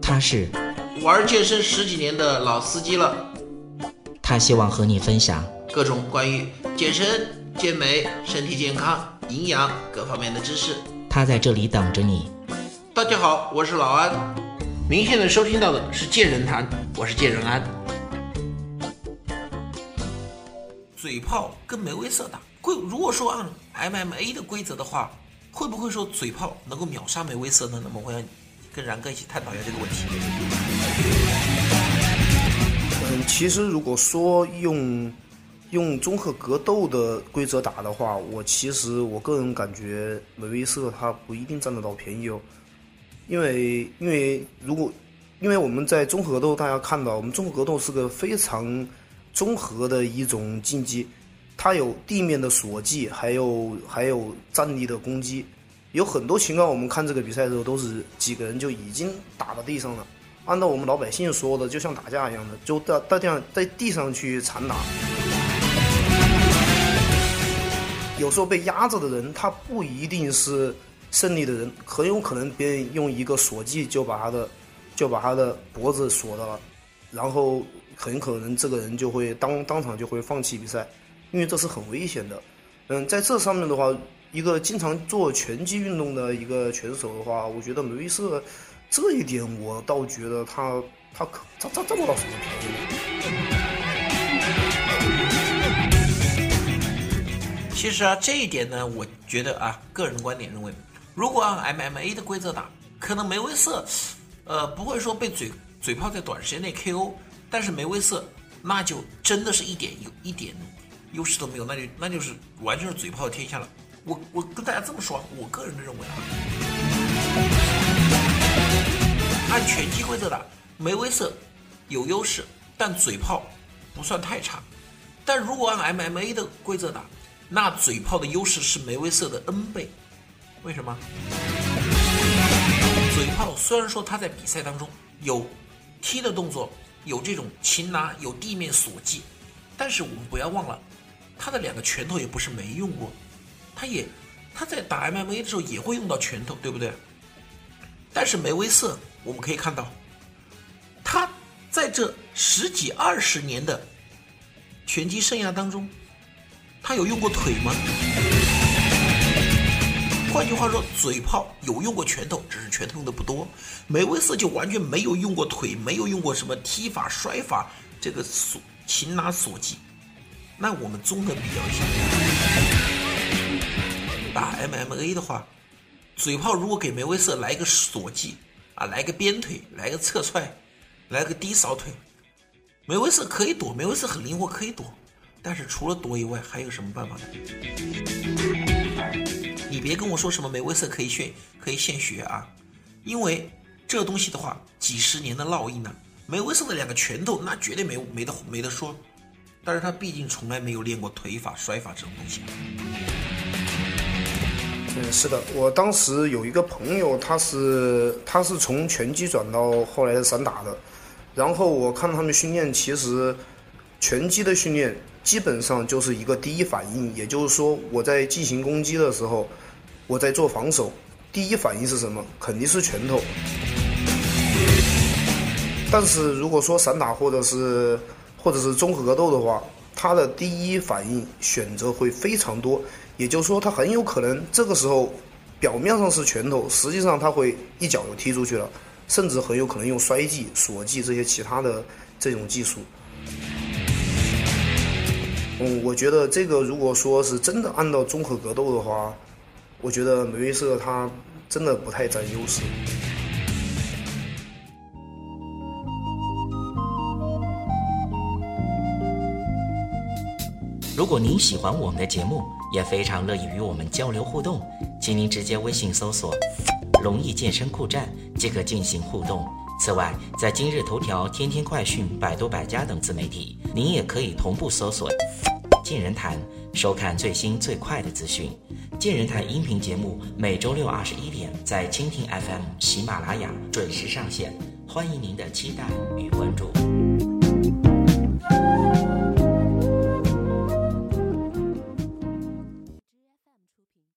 他是玩健身十几年的老司机了，他希望和你分享各种关于健身、健美、身体健康、营养各方面的知识。他在这里等着你。大家好，我是老安。您现在收听到的是健人谈，我是健人安。嘴炮跟梅威瑟打，会如果说按 MMA 的规则的话，会不会说嘴炮能够秒杀梅威瑟呢？那么我要跟然哥一起探讨一下这个问题。嗯，其实如果说用用综合格斗的规则打的话，我其实我个人感觉梅威瑟他不一定占得到便宜哦，因为因为如果因为我们在综合格斗，大家看到我们综合格斗是个非常。综合的一种竞技，它有地面的锁技，还有还有站立的攻击，有很多情况我们看这个比赛的时候都是几个人就已经打到地上了。按照我们老百姓说的，就像打架一样的，就在在地上在地上去缠打。有时候被压着的人，他不一定是胜利的人，很有可能别人用一个锁技就把他的就把他的脖子锁到了，然后。很可能这个人就会当当场就会放弃比赛，因为这是很危险的。嗯，在这上面的话，一个经常做拳击运动的一个拳手的话，我觉得梅威瑟这一点我倒觉得他他可他他占不到什么便宜。其实啊，这一点呢，我觉得啊，个人观点认为，如果按 MMA 的规则打，可能梅威瑟呃不会说被嘴嘴炮在短时间内 KO。但是梅威瑟，那就真的是一点有一点优势都没有，那就那就是完全是嘴炮天下了。我我跟大家这么说，我个人的认为啊，按拳击规则打，梅威瑟有优势，但嘴炮不算太差。但如果按 MMA 的规则打，那嘴炮的优势是梅威瑟的 N 倍。为什么？嘴炮虽然说他在比赛当中有踢的动作。有这种擒拿，有地面锁技，但是我们不要忘了，他的两个拳头也不是没用过，他也他在打 MMA 的时候也会用到拳头，对不对？但是梅威瑟，我们可以看到，他在这十几二十年的拳击生涯当中，他有用过腿吗？换句话说，嘴炮有用过拳头，只是拳头用的不多。梅威瑟就完全没有用过腿，没有用过什么踢法、摔法，这个锁擒拿锁技。那我们综合比较一下，打 MMA 的话，嘴炮如果给梅威瑟来一个锁技啊，来个鞭腿，来个侧踹，来个低扫腿，梅威瑟可以躲，梅威瑟很灵活，可以躲。但是除了躲以外，还有什么办法呢？你别跟我说什么梅威瑟可以炫可以现学啊，因为这东西的话，几十年的烙印呢。梅威瑟的两个拳头那绝对没没得没得说，但是他毕竟从来没有练过腿法摔法这种东西。嗯，是的，我当时有一个朋友，他是他是从拳击转到后来的散打的，然后我看他们训练，其实拳击的训练基本上就是一个第一反应，也就是说我在进行攻击的时候。我在做防守，第一反应是什么？肯定是拳头。但是如果说散打或者是或者是综合格斗的话，他的第一反应选择会非常多。也就是说，他很有可能这个时候表面上是拳头，实际上他会一脚就踢出去了，甚至很有可能用摔技、锁技这些其他的这种技术。嗯，我觉得这个如果说是真的按照综合格斗的话。我觉得梅威瑟他真的不太占优势。如果您喜欢我们的节目，也非常乐意与我们交流互动，请您直接微信搜索 “龙易健身酷站”即可进行互动。此外，在今日头条、天天快讯、百度百家等自媒体，您也可以同步搜索 “健人谈”，收看最新最快的资讯。健人谈音频节目每周六二十一点在蜻蜓 FM、喜马拉雅准时上线，欢迎您的期待与关注。